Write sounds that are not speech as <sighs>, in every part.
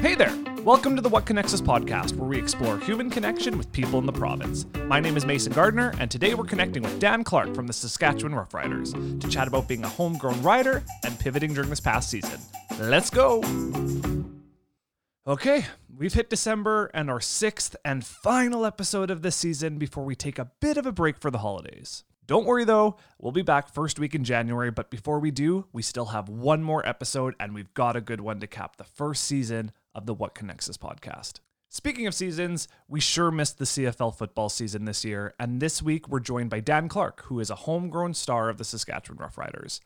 Hey there! Welcome to the What Connects Us podcast, where we explore human connection with people in the province. My name is Mason Gardner, and today we're connecting with Dan Clark from the Saskatchewan Roughriders to chat about being a homegrown rider and pivoting during this past season. Let's go! Okay, we've hit December and our sixth and final episode of this season before we take a bit of a break for the holidays. Don't worry though, we'll be back first week in January, but before we do, we still have one more episode and we've got a good one to cap the first season of the What Connects Us podcast. Speaking of seasons, we sure missed the CFL football season this year, and this week we're joined by Dan Clark, who is a homegrown star of the Saskatchewan Roughriders.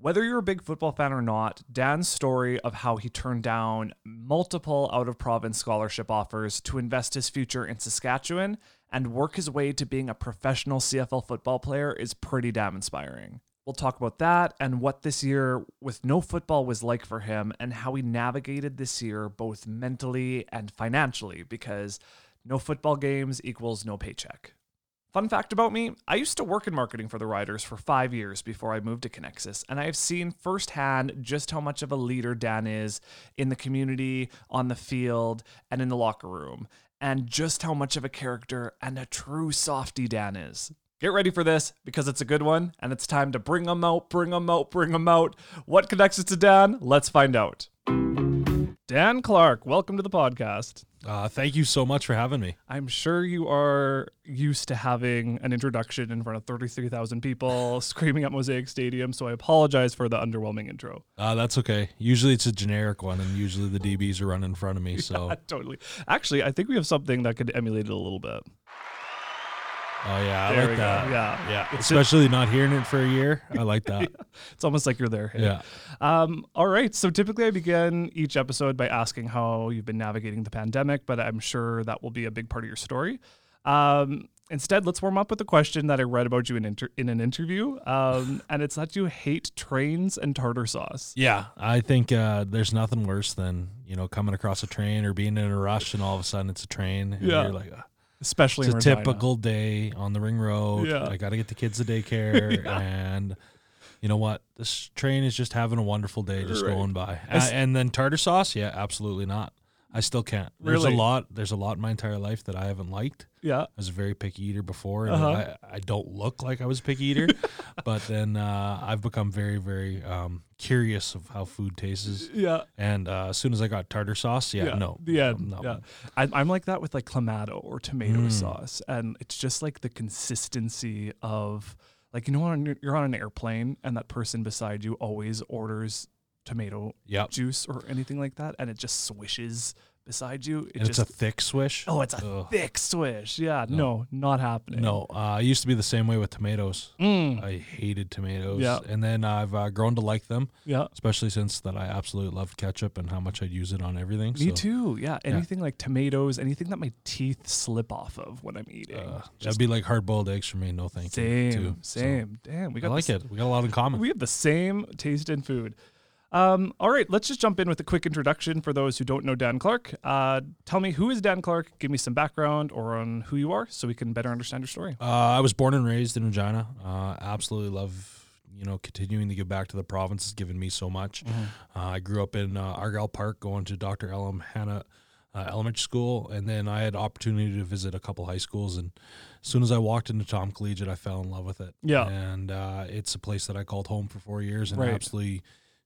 Whether you're a big football fan or not, Dan's story of how he turned down multiple out of province scholarship offers to invest his future in Saskatchewan and work his way to being a professional CFL football player is pretty damn inspiring. We'll talk about that and what this year with no football was like for him and how he navigated this year both mentally and financially because no football games equals no paycheck. Fun fact about me I used to work in marketing for the Riders for five years before I moved to Conexus, and I have seen firsthand just how much of a leader Dan is in the community, on the field, and in the locker room, and just how much of a character and a true softy Dan is. Get ready for this because it's a good one, and it's time to bring them out, bring them out, bring them out. What connects us to Dan? Let's find out. Dan Clark, welcome to the podcast. Uh, thank you so much for having me. I'm sure you are used to having an introduction in front of 33,000 people <laughs> screaming at Mosaic Stadium, so I apologize for the underwhelming intro. Uh, that's okay. Usually it's a generic one, and usually the DBs are running in front of me. <laughs> So, Yeah, totally. Actually, I think we have something that could emulate it a little bit. Oh yeah, I There like we go. that. Yeah. yeah. It's Especially not hearing it for a year. I like that. <laughs> It's almost like you're there. hey? yeah. Um, all right. So typically I begin each episode by asking how you've been navigating the pandemic, but I'm sure that will be a big part of your story. Um, instead, let's warm up with a question that I read about you in, inter- in an interview. Um, <sighs> and it's that you hate trains and tartar sauce. Yeah, I think uh, there's nothing worse than you know coming across a train or being in a rush, and all of a sudden it's a train. And Yeah. you're like, uh, Especially it's a Regina. typical day on the ring road. Yeah. I got to get the kids to daycare, <laughs> and you know what? This train is just having a wonderful day, just Right. going by. Uh, and then tartar sauce, yeah, absolutely not. I still can't. There's Really? a lot. There's a lot in my entire life that I haven't liked. Yeah. I was a very picky eater before, and Uh-huh. I, I don't look like I was a picky eater. <laughs> but then uh, I've become very, very um, curious of how food tastes. Yeah. And uh, as soon as I got tartar sauce, yeah, no, The end. no, yeah. I, I'm like that with like clamato or tomato Mm. sauce, and it's just like the consistency of like you know when you're on an airplane and that person beside you always orders tomato Yep. juice or anything like that, and it just swishes beside you. It And just it's a thick swish. oh, it's a Ugh. thick swish. Yeah, no, not happening. No, uh, I used to be the same way with tomatoes. Mm. I hated tomatoes. Yeah. And then I've uh, grown to like them, Yeah. especially since that I absolutely love ketchup and how much I'd use it on everything. Me so, too. Yeah. yeah. Anything like tomatoes, anything that my teeth slip off of when I'm eating. Uh, Just that'd be like hard boiled eggs for me. No thank you. same, too. So, same. Damn, we got I like the it. We got a lot in common. We have the same taste in food. Um, all right, let's just jump in with a quick introduction for those who don't know Dan Clark. Uh, tell me who is Dan Clark? Give me some background or on who you are, so we can better understand your story. Uh, I was born and raised in Regina. Uh, absolutely love, you know, continuing to give back to the province has given me so much. Uh, I grew up in uh, Argyle Park, going to Dr. L.M. Hanna uh, Elementary School, and then I had opportunity to visit a couple high schools. And as soon as I walked into Thom Collegiate, I fell in love with it. Yeah. and uh, it's a place that I called home for four years, and Right. absolutely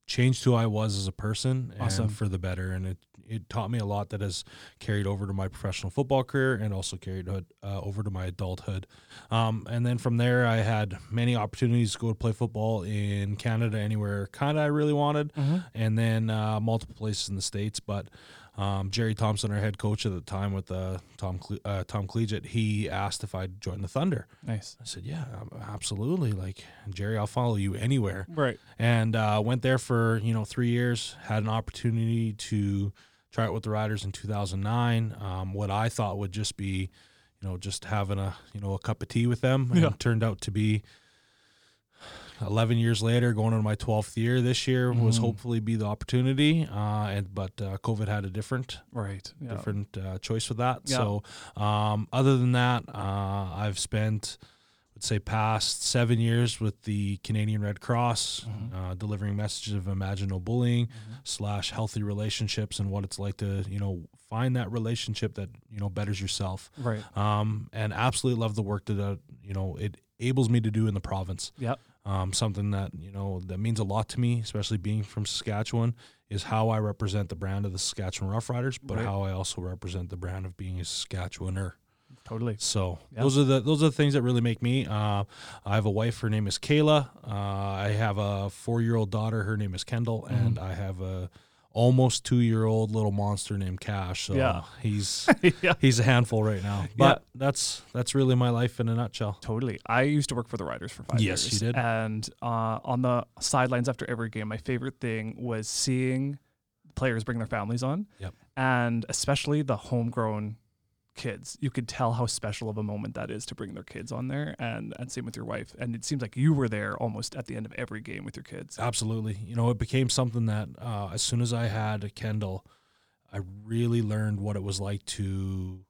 changed who I was as a person Awesome. and for the better. And it it taught me a lot that has carried over to my professional football career and also carried uh, over to my adulthood. Um, and then from there, I had many opportunities to go to play football in Canada, anywhere kind of I really wanted, and then uh, multiple places in the states. But um, Jerry Thompson, our head coach at the time with uh, Tom Cle- uh, Thom Collegiate, he asked if I'd join the Thunder. Nice. I said, "Yeah, um, absolutely. Like Jerry, I'll follow you anywhere." Right. and uh, went there for you know three years. Had an opportunity to try it with the Riders in 2009. Um, what I thought would just be, you know, just having a you know a cup of tea with them, and Yeah. it turned out to be. 11 years later, going into my 12th year this year was Mhm. hopefully be the opportunity. Uh, and but uh, COVID had a different Right. Yeah. different uh, choice with that. Yeah. So, um, other than that, uh, I've spent would say past seven years with the Canadian Red Cross, uh, delivering messages of imagine no bullying slash healthy relationships and what it's like to you know find that relationship that you know betters yourself. Right. Um, and absolutely love the work that uh, you know it enables me to do in the province. Yep. Um, something that you know that means a lot to me, especially being from Saskatchewan, is how I represent the brand of the Saskatchewan Roughriders, but Right. how I also represent the brand of being a Saskatchewaner. Totally. So Yeah. those are the those are the things that really make me. Uh, I have a wife. Her name is Kayla. Uh, I have a four year old daughter. Her name is Kendall, Mm-hmm. and I have a almost two year old little monster named Cash. So Yeah. he's <laughs> yeah. he's a handful right now. But that's that's really my life in a nutshell. Totally. I used to work for the Riders for five Yes, years. you did. And uh, on the sidelines after every game, my favorite thing was seeing players bring their families on. Yep. And especially the homegrown kids. You could tell how special of a moment that is to bring their kids on there and, and same with your wife. And it seems like you were there almost at the end of every game with your kids. Absolutely. You know, it became something that uh, as soon as I had Kendall, I really learned what it was like to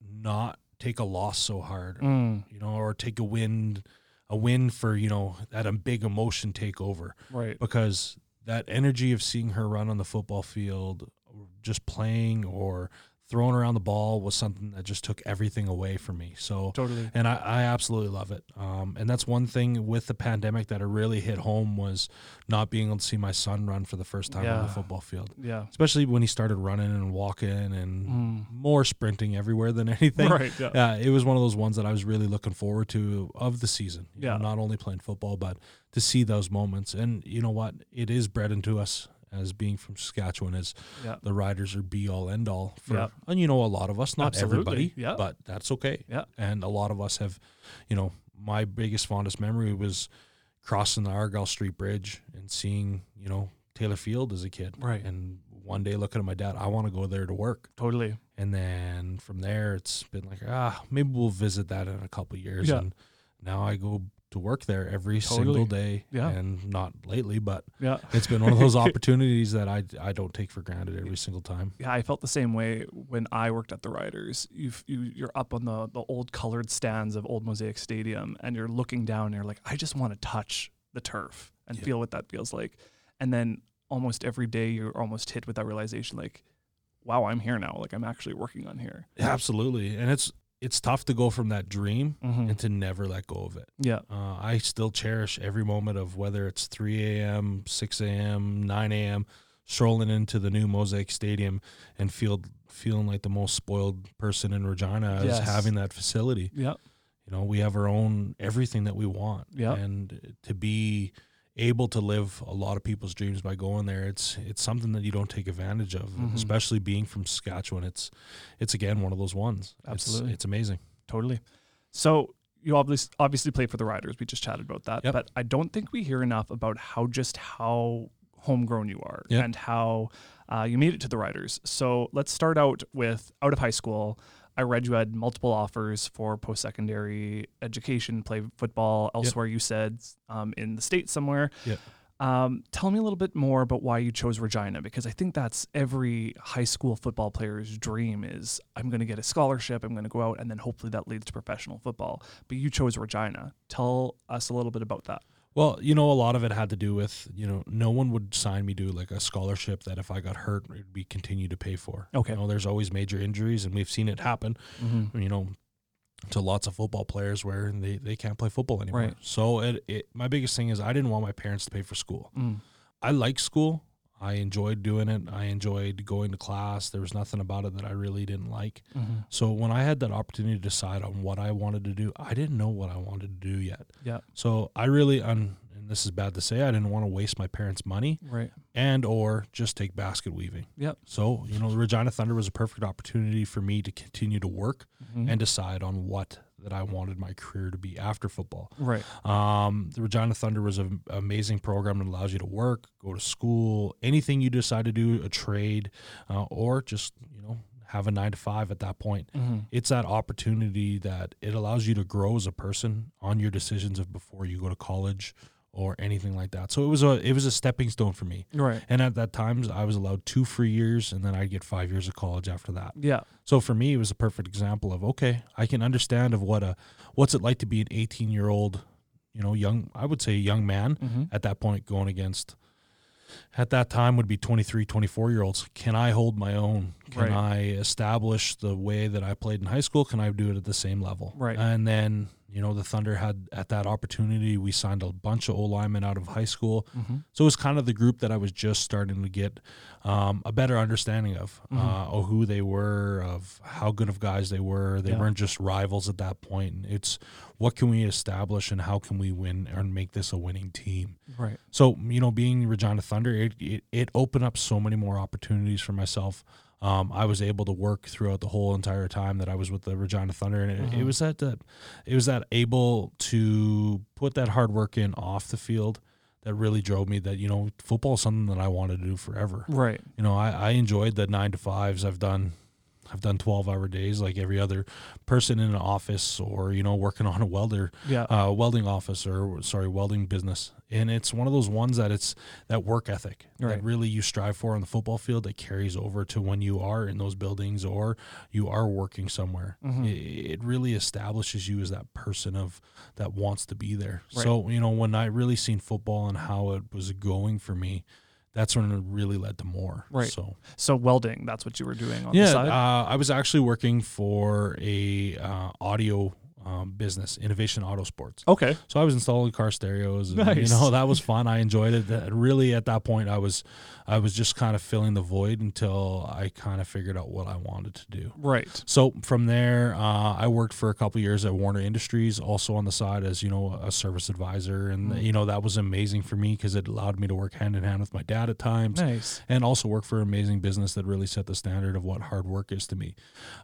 not take a loss so hard, Mm, you know, or take a win, a win for, you know, that a big emotion take over. right. Because that energy of seeing her run on the football field, or just playing or throwing around the ball was something that just took everything away from me. So, Totally. and I, I absolutely love it. Um, and that's one thing with the pandemic that it really hit home was not being able to see my son run for the first time on the football field, Yeah. especially when he started running and walking and Mm. more sprinting everywhere than <laughs> anything. Right. Yeah. Yeah, it was one of those ones that I was really looking forward to of the season. You know, Yeah. not only playing football, but to see those moments. And you know what? It is bred into us as being from Saskatchewan as Yeah. the riders are be all end all for Yeah. and you know a lot of us, not Absolutely, everybody, yeah. but that's okay. Yeah. And a lot of us have, you know, my biggest fondest memory was crossing the Argyle Street Bridge and seeing, you know, Taylor Field as a kid. Right. And one day looking at my dad, I want to go there to work. Totally. And then from there it's been like, ah, maybe we'll visit that in a couple of years. Yeah. And now I go to work there every Totally. single day. Yeah. And not lately, but Yeah. it's been one of those <laughs> opportunities that I I don't take for granted every single time. Yeah, I felt the same way when I worked at the Riders. You've, you you're up on the the old colored stands of Old Mosaic Stadium, and you're looking down. and You're like, I just want to touch the turf and Yeah. feel what that feels like. And then almost every day, you're almost hit with that realization, like, wow, I'm here now. Like I'm actually working on here. Absolutely. And it's it's tough to go from that dream Mhm. and to never let go of it. Yeah, Uh, I still cherish every moment of whether it's 3 a.m., 6 a.m., 9 a.m., strolling into the new Mosaic Stadium and feel feeling like the most spoiled person in Regina as Yes. having that facility. yeah, You know, we have our own everything that we want. Yeah. And to be able to live a lot of people's dreams by going there, it's it's something that you don't take advantage of, Mhm. especially being from Saskatchewan. It's it's again one of those ones. It's- Absolutely. It's, amazing. totally. So you obviously obviously play for the Riders. We just chatted about that, Yep. but I don't think we hear enough about how just how homegrown you are Yep. and how uh, you made it to the Riders. So let's start out with out of high school. I read you had multiple offers for post secondary education, play football elsewhere. You said um, in the state somewhere. Yep. Um, tell me a little bit more about why you chose Regina because I think that's every high school football player's dream is I'm going to get a scholarship, I'm going to go out, and then hopefully that leads to professional football. But you chose Regina. Tell us a little bit about that. Well, you know, a lot of it had to do with, you know, no one would sign me to like a scholarship that if I got hurt, it'd be continue to pay for. Okay. You know, there's always major injuries, and we've seen it happen, you know, to lots of football players where they, they can't play football anymore. Right. So it, it, my biggest thing is I didn't want my parents to pay for school. Mm. I like school. I enjoyed doing it. I enjoyed going to class. There was nothing about it that I really didn't like. Mhm. So when I had that opportunity to decide on what I wanted to do, I didn't know what I wanted to do yet. Yeah. So I really, un, and this is bad to say, I didn't want to waste my parents' money Right. and or just take basket weaving. Yep. So you know, the Regina Thunder was a perfect opportunity for me to continue to work Mhm. and decide on what that I wanted my career to be after football. right. Um, the Regina Thunder was an amazing program that allows you to work, go to school, anything you decide to do, a trade, uh, or just you know have a nine to five at that point. Mhm. It's that opportunity that it allows you to grow as a person on your decisions of before you go to college or anything like that. So it was a it was a stepping stone for me. Right. And at that times I was allowed two free years and then I'd get 5 years of college after that. Yeah. So for me it was a perfect example of okay, I can understand of what a what's it like to be an 18-year-old, you know, young I would say young man Mm-hmm. at that point going against at that time would be 23 24 year olds can i hold my own can Right. i establish the way that i played in high school can i do it at the same level Right. and then you know the thunder had at that opportunity we signed a bunch of o linemen out of high school Mm-hmm. so it was kind of the group that i was just starting to get um, a better understanding of Mhm. uh, of who they were of how good of guys they were they Yeah. weren't just rivals at that point and it's what can we establish and how can we win and make this a winning team Right. so you know, being Regina Thunder, it, it it opened up so many more opportunities for myself. Um, I was able to work throughout the whole entire time that I was with the Regina Thunder, and it, it Mhm. was that that it was that able to put that hard work in off the field that really drove me. That you know, football is something that I wanted to do forever. Right. You know, I, I enjoyed the nine to fives. I've done. I've done 12 hour days like every other person in an office or, you know, working on a welder Yeah. uh, welding office or sorry welding business and it's one of those ones that it's that work ethic Right. that really you strive for on the football field that carries over to when you are in those buildings or you are working somewhere Mhm. it, it really establishes you as that person of that wants to be there Right. so you know when i really seen football and how it was going for me that's when it really led to more Right. so So welding, that's what you were doing on the yeah, side. uh, I was actually working for a uh, audio um, business, Innovation Auto Sports. okay. So I was installing car stereos. And, Nice. You know that was fun. I enjoyed it. That- really, at that point, I was, I was just kind of filling the void until I kind of figured out what I wanted to do. Right. So from there, uh, I worked for a couple years at Warner Industries, also on the side as you know a service advisor, and Mm. you know that was amazing for me because it allowed me to work hand in hand with my dad at times Nice. and also work for an amazing business that really set the standard of what hard work is to me.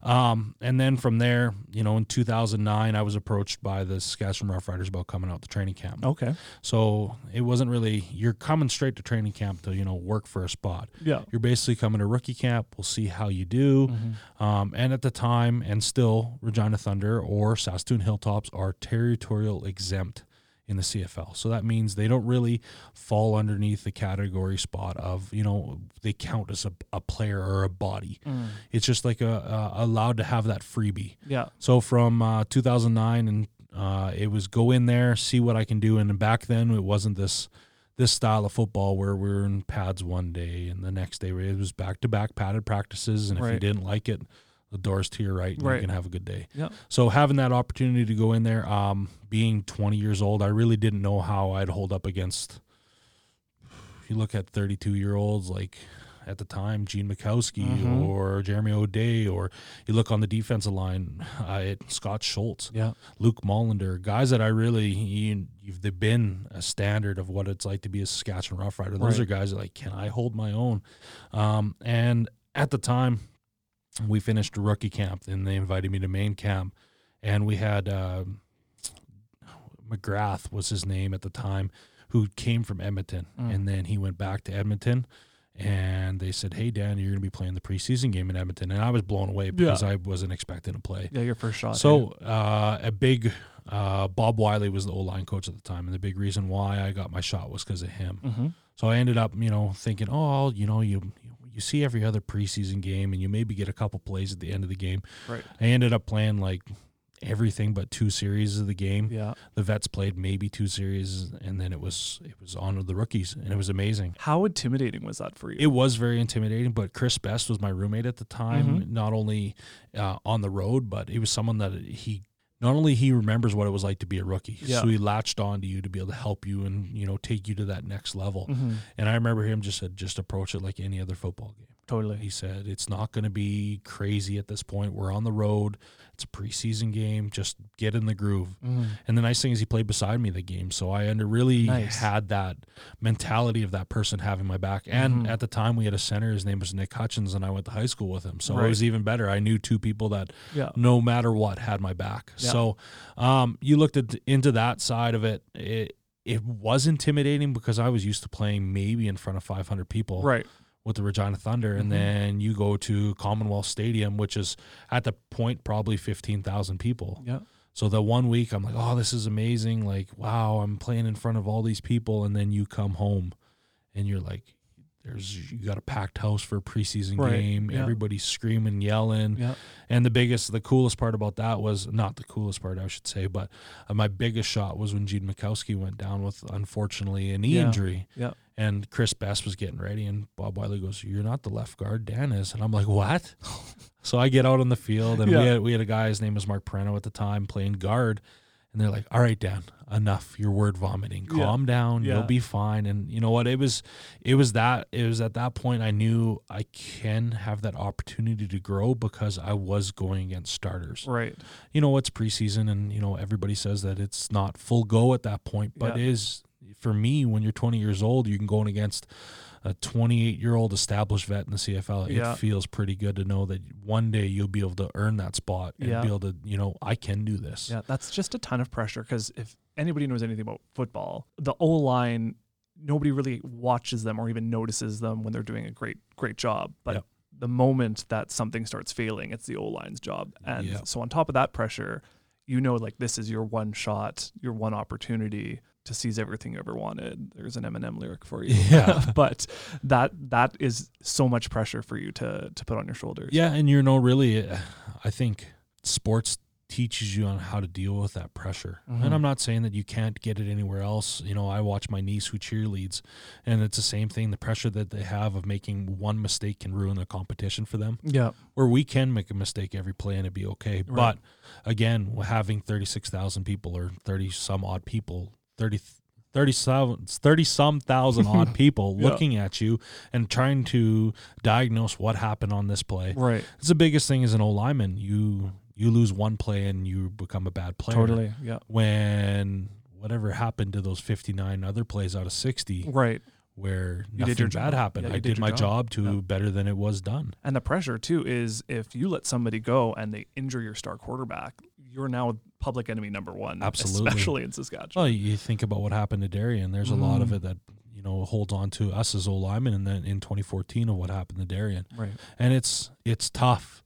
Um, and then from there, you know, in 2009, I was approached by the Saskatchewan Rough Riders about coming out to training camp. Okay. So it wasn't really you're coming straight to training camp to you know work for a spot. Yeah. You're basically coming to rookie camp. We'll see how you do. Mhm. Um, and at the time, and still, Regina Thunder or Saskatoon Hilltops are territorial exempt in the CFL. So that means they don't really fall underneath the category spot of, you know, they count as a, a player or a body. Mm. It's just like a, a allowed to have that freebie. Yeah. So from uh, 2009 and uh, it was go in there, see what I can do. And back then it wasn't this this style of football where we were in pads one day and the next day it was back to back padded practices. And if you didn't like it, the doors to your right, and Right. you can have a good day. Yeah. So having that opportunity to go in there, um, being 20 years old, I really didn't know how I'd hold up against. You look at 32 year olds like at the time, Gene Makowsky Mhm. or Jeremy O'Day, or you look on the defensive line, uh, it, Scott Schultz, Yeah. Luc Mullinder, guys that I really you, you've they've been a standard of what it's like to be a Saskatchewan Rough Rider. Those Right. are guys that like, can I hold my own? Um, and at the time, we finished rookie camp, and they invited me to main camp, and we had uh, McGrath was his name at the time, who came from Edmonton, Mm. and then he went back to Edmonton. And they said, "Hey Dan, you're going to be playing the preseason game in Edmonton," and I was blown away because I wasn't expecting to play. Yeah. Your first shot. So uh, a big uh, Bob Wylie was the O line coach at the time, and the big reason why I got my shot was because of him. hmm So I ended up, you know, thinking, oh, you know, you you see every other preseason game, and you maybe get a couple plays at the end of the game. Right. I ended up playing like everything but two series of the game. Yeah. The vets played maybe two series, and then it was it was on the rookies, and it was amazing. How intimidating was that for you? It was very intimidating, but Chris Best was my roommate at the time. Mhm. Not only uh, on the road, but he was someone that he not only he remembers what it was like to be a rookie, Yeah. so he latched on to you to be able to help you and you know take you to that next level. Mhm. And I remember him just said, just approach it like any other football game. Totally. He said it's not going to be crazy at this point. We're on the road. It's a preseason game. Just get in the groove. Mhm. And the nice thing is he played beside me the game, so I under really Nice. had that mentality of that person having my back. And Mhm. at the time, we had a center. His name was Nick Hutchins, and I went to high school with him, so Right. it was even better. I knew two people that, Yeah. no matter what, had my back. Yeah. So um, you looked at into that side of it. It it was intimidating because I was used to playing maybe in front of 500 people Right. With the Regina Thunder, and then you go to Commonwealth Stadium, which is at the point probably fifteen thousand people. Yeah. So the one week I'm like, oh, this is amazing. Like, wow, I'm playing in front of all these people. And then you come home and you're like, there's you got a packed house for a preseason Right, game. yeah. Everybody's screaming, yelling. Yeah. And the biggest, the coolest part about that was not the coolest part, I should say, but uh, my biggest shot was when Gene Makowsky went down with, unfortunately, a knee Yeah. injury. Yeah. And Chris Best was getting ready, and Bob Wylie goes, "You're not the left guard, Dan is." And I'm like, "What?" <laughs> so I get out on the field, and Yeah. we had we had a guy. His name was Mark Pereno at the time, playing guard. And they're like, "All right, Dan, enough. You're word vomiting. Yeah. Calm down. Yeah. You'll be fine." And you know what? It was, it was that. It was at that point I knew I can have that opportunity to grow because I was going against starters Right. you know it's preseason and you know everybody says that it's not full go at that point but Yeah. it is for me when you're 20 years old you can go in against a 28 year old established vet in the CFL Yeah. it feels pretty good to know that one day you'll be able to earn that spot and Yeah. be able to you know I can do this Yeah, that's just a ton of pressure because if anybody knows anything about football, the O line, nobody really watches them or even notices them when they're doing a great, great job. But Yep. the moment that something starts failing, it's the O line's job. And so on top of that pressure, you know, like this is your one shot, your one opportunity to seize everything you ever wanted. There's an Eminem lyric for you. <laughs> Yeah. but that that is so much pressure for you to to put on your shoulders. yeah and you know really uh, I think sports teaches you on how to deal with that pressure. Mhm. And I'm not saying that you can't get it anywhere else. You know, I watch my niece who cheerleads and it's the same thing. The pressure that they have of making one mistake can ruin the competition for them. Yeah. Where we can make a mistake every play and it'd be okay. Right. But again, having 36,000 people or 30 some odd people, 30 30 some 30 some thousand odd <laughs> people Yeah. looking at you and trying to diagnose what happened on this play. Right. It's the biggest thing as an O lineman. You you lose one play and you become a bad player. Totally. Yeah. When whatever happened to those 59 other plays out of 60 Right. where You nothing did your bad job. happened. Yeah, I did, did my job. job, to Yeah. better than it was done. And the pressure too is if you let somebody go and they injure your star quarterback, you're now public enemy number one. Absolutely. Especially in Saskatchewan. Well, you think about what happened to Darian. There's a lot of Mhm. it that you know holds on to us as O linemen, and then in 2014 of what happened to Darian. Right. and it's it's tough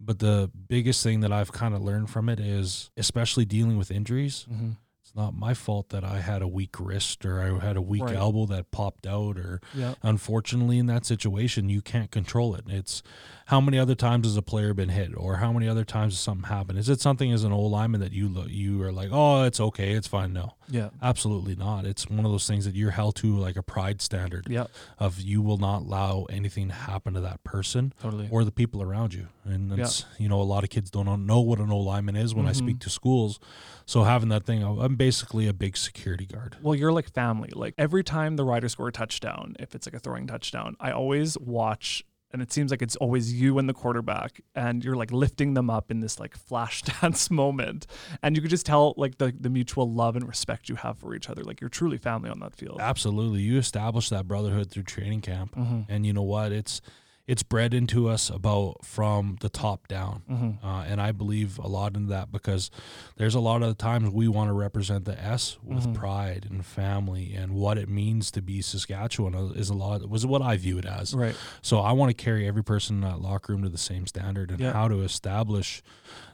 but the biggest thing that i've kind of learned from it is especially dealing with injuries Mm-hmm. It's not my fault that i had a weak wrist or i had a weak Right. elbow that popped out or Yeah. unfortunately in that situation you can't control it it's how many other times has a player been hit or how many other times has something happened is it something as an O lineman that you look you are like oh it's okay it's fine no Yeah. absolutely not it's one of those things that you're held to like a pride standard Yeah. of you will not allow anything to happen to that person Totally. or the people around you. And Yeah. you know, a lot of kids don't know what an O lineman is when I mm-hmm. speak to schools. So having that thing, I'm basically a big security guard. Well, you're like family. Like every time the Riders score a touchdown, if it's like a throwing touchdown, I always watch and it seems like it's always you and the quarterback and you're like lifting them up in this like flash <laughs> dance moment and you could just tell like the, the mutual love and respect you have for each other like you're truly family on that field Absolutely. You establish that brotherhood through training camp. mm-hmm. And you know what? It's, it's bred into us about from the top down. Mm-hmm. Uh, and I believe a lot in that because there's a lot of the times we want to represent the S with Mhm. pride and family and what it means to be Saskatchewan is a lot was what I view it as. right So I want to carry every person in that locker room to the same standard and Yeah. how to establish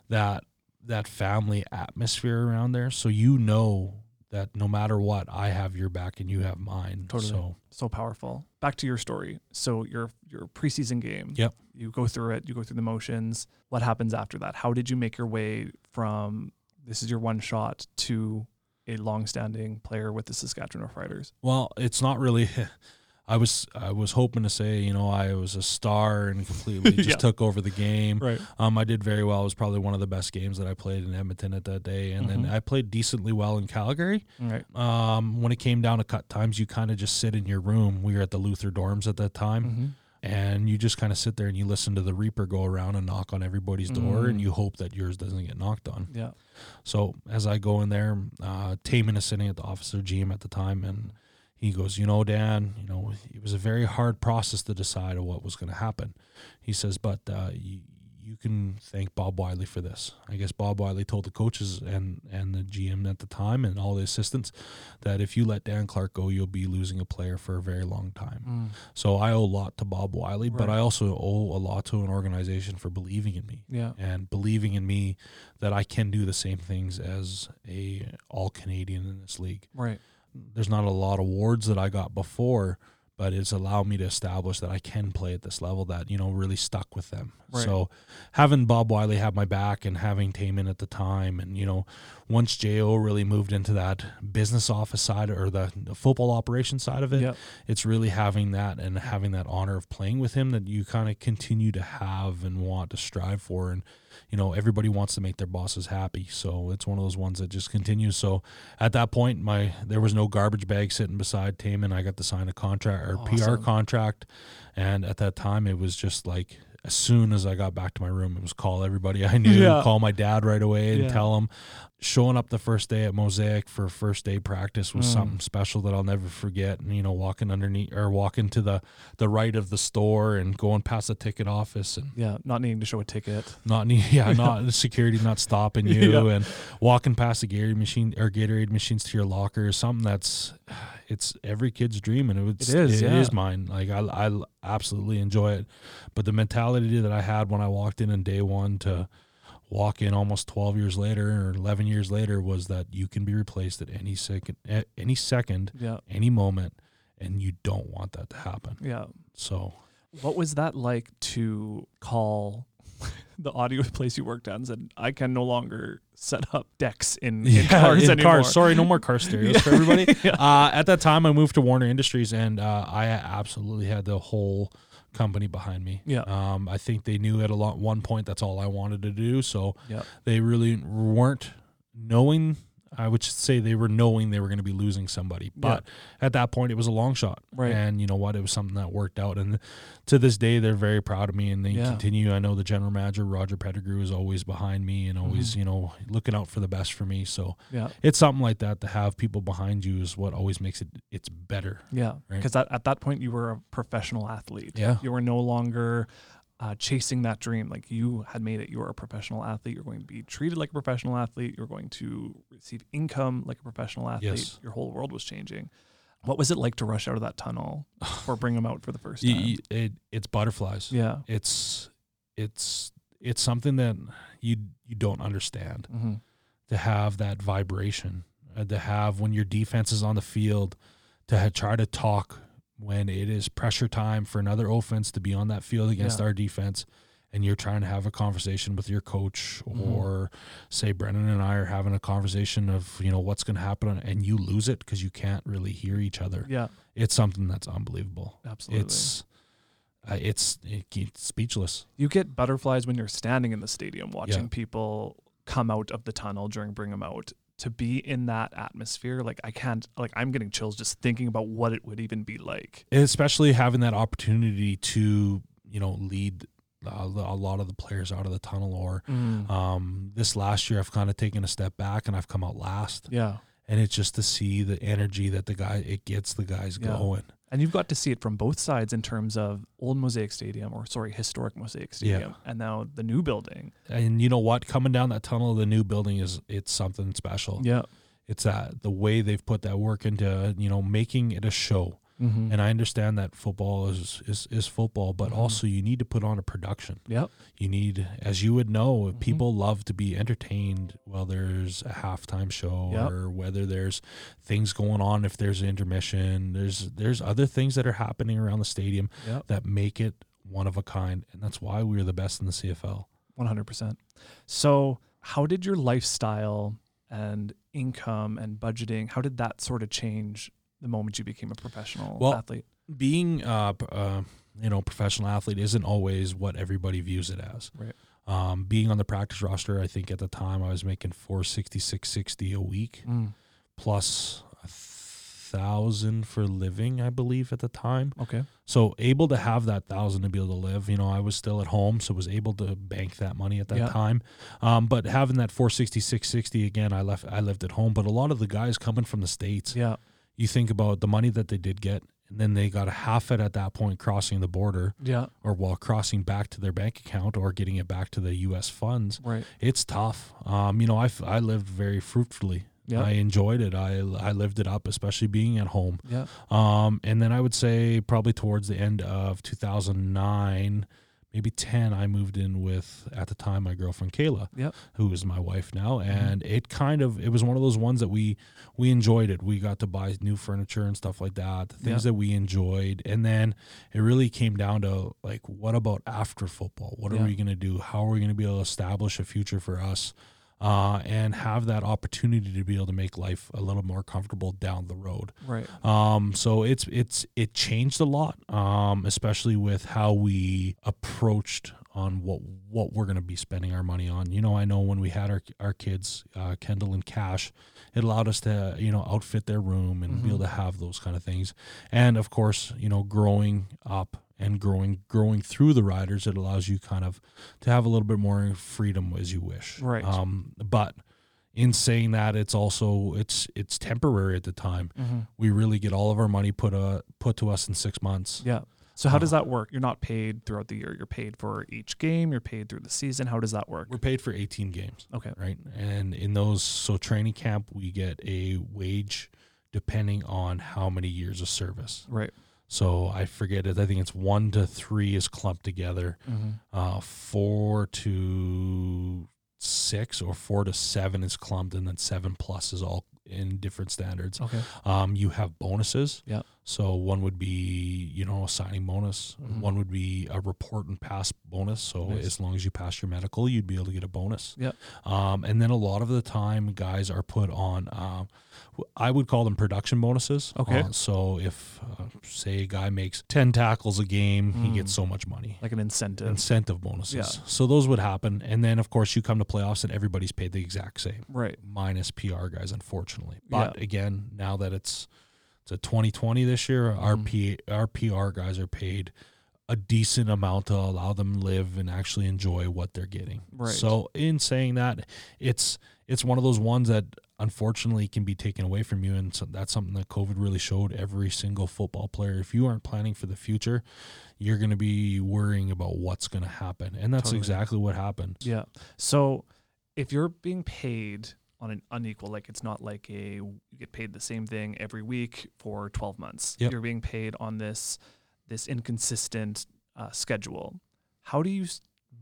that that family atmosphere around there so you know that no matter what I have your back and you have mine. Totally. So so powerful. Back to your story. So your your preseason game. Yep. You go through it. You go through the motions. What happens after that? How did you make your way from this is your one shot to a long-standing player with the Saskatchewan Roughriders? well, it's not really <laughs> I was I was hoping to say, you know, I was a star and completely <laughs> just Yeah. took over the game. Right. Um, I did very well. It was probably one of the best games that I played in Edmonton at that day, and Mhm. then I played decently well in Calgary. Right. Um, when it came down to cut times, you kind of just sit in your room. We were at the Luther dorms at that time, Mm-hmm. and you just kind of sit there and you listen to the Reaper go around and knock on everybody's door, and Mm. you hope that yours doesn't get knocked on. Yeah. So as I go in there, uh, Taman is sitting at the officer GM at the time, and he goes, "You know, Dan, you know, it was a very hard process to decide what was going to happen." He says, "But uh, you, you can thank Bob Wylie for this. I guess Bob Wylie told the coaches and and the GM at the time and all the assistants that if you let Dan Clark go, you'll be losing a player for a very long time. Mm. So I owe a lot to Bob Wylie, but I also owe a lot to an organization for believing in me Yeah. and believing in me that I can do the same things as a all Canadian in this league. Right. There's not a lot of awards that I got before, but it's allowed me to establish that I can play at this level that, you know, really stuck with them. Right. So having Bob Wylie have my back and having Taman at the time and, you know, once JO really moved into that business office side or the, the football operation side of it, Yeah. it's really having that and having that honor of playing with him that you kind of continue to have and want to strive for and you know everybody wants to make their bosses happy so it's one of those ones that just continues so at that point my there was no garbage bag sitting beside Taman I got to sign a contract or Awesome. PR contract and at that time it was just like as soon as I got back to my room, it was call everybody I knew, Yeah. call my dad right away and Yeah. tell him. Showing up the first day at Mosaic for first day practice was Mm. something special that I'll never forget. And you know, walking underneath or walking to the the right of the store and going past the ticket office and Yeah. Not needing to show a ticket. not need, yeah, <laughs> not the security not stopping you Yeah. and walking past the Gatorade machine or Gatorade machines to your locker is something that's <sighs> it's every kid's dream and it, was, It is, it yeah. is mine. Like I, I absolutely enjoy it, but the mentality that I had when I walked in on day one to walk in almost 12 years later or 11 years later was that you can be replaced at any second, at any second, Yeah. any moment, and you don't want that to happen. Yeah. So What was that like to call <laughs> the audio place you worked at and said, I can no longer set up decks in, in <laughs> cars in anymore? cars. Sorry, no more car <laughs> stereos for everybody. uh, at that time, I moved to Warner Industries, and uh, I absolutely had the whole company behind me. Yeah. Um, I think they knew at a lot one point that's all I wanted to do, so Yeah. they really weren't knowing. I would say they were knowing they were going to be losing somebody, but at that point, it was a long shot. Right. And you know what? It was something that worked out. And to this day, they're very proud of me and they Yeah. continue. I know the general manager, Roger Pettigrew, is always behind me and always, Mm-hmm. you know, looking out for the best for me. So Yeah. it's something like that to have people behind you is what always makes it it's better. Yeah. Right. Because at that point, you were a professional athlete. Yeah. You were no longer uh, chasing that dream. Like you had made it. you're a professional athlete. You're going to be treated like a professional athlete. You're going to receive income like a professional athlete. Yes. Your whole world was changing. What was it like to rush out of that tunnel <sighs> or bring them out for the first time? y- it, it's butterflies. yeah. It's it's it's something that you you don't understand. hmm to have that vibration, uh, to have when your defense is on the field, to ha- try to talk when it is pressure time for another offense to be on that field against Yeah. our defense, and you're trying to have a conversation with your coach, Mhm. or say Brennan and I are having a conversation of you know what's going to happen, and you lose it because you can't really hear each other. Yeah. It's something that's unbelievable. Absolutely. It's uh, it's it, it's speechless. you get butterflies when you're standing in the stadium watching Yeah. people come out of the tunnel during bring them out to be in that atmosphere like i can't like i'm getting chills just thinking about what it would even be like. Especially having that opportunity to you know lead a lot of the players out of the tunnel or um, this last year i've kind of taken a step back and i've come out last. Yeah and it's just to see the energy that the guy it gets the guys Yeah. going. And you've got to see it from both sides in terms of old mosaic stadium or sorry historic mosaic stadium and now the new building. And you know what? Coming down that tunnel the new building is it's something special. Yeah. It's that the way they've put that work into you know making it a show mm-hmm. and i understand that football is is, is football but Mhm. also you need to put on a production yep you need as you would know Mhm. people love to be entertained while there's a halftime show Yep. or whether there's things going on if there's intermission there's there's other things that are happening around the stadium yep that make it one of a kind and that's why we're the best in the CFL 100%. So, how did your lifestyle and income and budgeting, how did that sort of change the moment you became a professional Well, athlete? being uh, uh you know professional athlete isn't always what everybody views it as Right. um being on the practice roster I think at the time I was making 466.60 a week Mm. plus a thousand for living, I believe, at the time. Okay. So able to have that thousand to be able to live. You know, I was still at home, so was able to bank that money at that time. Um, but having that 460, 660 again, I left I lived at home. But a lot of the guys coming from the States, Yeah. You think about the money that they did get and then they got a half it at that point crossing the border Yeah. or while crossing back to their bank account or getting it back to the U.S. funds. Right. It's tough. Um, you know, I I lived very fruitfully. Yeah. I enjoyed it. I, I lived it up, especially being at home. Yeah. Um, and then I would say probably towards the end of 2009, maybe 10, I moved in with, at the time, my girlfriend Kayla, Yep. who is my wife now. Mm-hmm. And it kind of, it was one of those ones that we, we enjoyed it. We got to buy new furniture and stuff like that, the things Yeah. that we enjoyed. And then it really came down to like, what about after football? What Yeah. are we going to do? How are we going to be able to establish a future for us? Uh, and have that opportunity to be able to make life a little more comfortable down the road. Right. Um, so it's it's it changed a lot, um, especially with how we approached on what what we're going to be spending our money on. You know, I know when we had our our kids, uh, Kendall and Cash, it allowed us to you know outfit their room and be able to have those kind of things. And of course, you know, growing up and growing growing through the riders, it allows you kind of to have a little bit more freedom as you wish. Right. Um, but in saying that, it's also it's it's temporary at the time Mm-hmm. we really get all of our money put uh put to us in six months. Yeah. So how does Uh, that work? You're not paid throughout the year. You're paid for each game. You're paid through the season. How does that work? We're paid for 18 games, Okay. right? And in those, so training camp, we get a wage depending on how many years of service. Right. So I forget it. I think it's one to three is clumped together. Mm-hmm. Uh, four to six or four to seven is clumped, and then seven plus is all in different standards. Okay. Um, you have bonuses. Yep. So one would be, you know, a signing bonus. Mhm. One would be a report and pass bonus. So Nice. as long as you pass your medical, you'd be able to get a bonus. Yep. Um, and then a lot of the time, guys are put on. Um, w- I would call them production bonuses. Okay. Uh, so if, uh, say, a guy makes ten tackles a game, he Mm. gets so much money. Like an incentive. Incentive bonuses. Yeah. So those would happen, and then of course you come to playoffs and everybody's paid the exact same right. minus PR guys, unfortunately. But Yeah. again, now that it's a 2020 this year, our Mhm. P, our PR guys are paid a decent amount to allow them to live and actually enjoy what they're getting. Right. So in saying that, it's it's one of those ones that unfortunately can be taken away from you, and so that's something that COVID really showed every single football player. If you aren't planning for the future, you're going to be worrying about what's going to happen, and that's Totally. exactly what happened. Yeah. So if you're being paid on an unequal, like it's not like a you get paid the same thing every week for 12 months. Yep. You're being paid on this this inconsistent uh, schedule. How do you